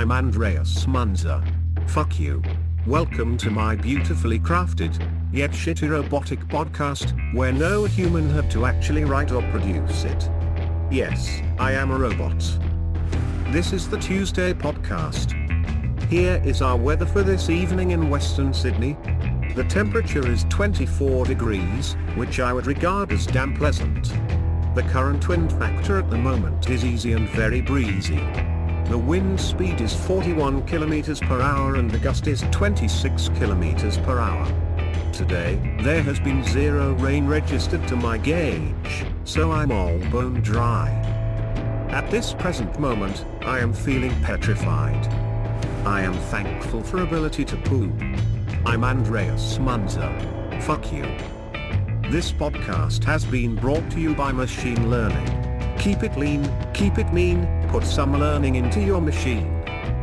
I'm Andreas Munzer. Fuck you. Welcome to my beautifully crafted, yet shitty robotic podcast, where no human had to actually write or produce it. Yes, I am a robot. This is the Tuesday podcast. Here is our weather for this evening in Western Sydney. The temperature is 24 degrees, which I would regard as damn pleasant. The current wind factor at the moment is easy and very breezy. The wind speed is 41 kilometers per hour and the gust is 26 kilometers per hour. Today, there has been zero rain registered to my gauge, so I'm all bone dry. At this present moment, I am feeling petrified. I am thankful for ability to poo. I'm Andreas Munzer. Fuck you. This podcast has been brought to you by Machine Learning. Keep it lean, keep it mean, put some learning into your machine.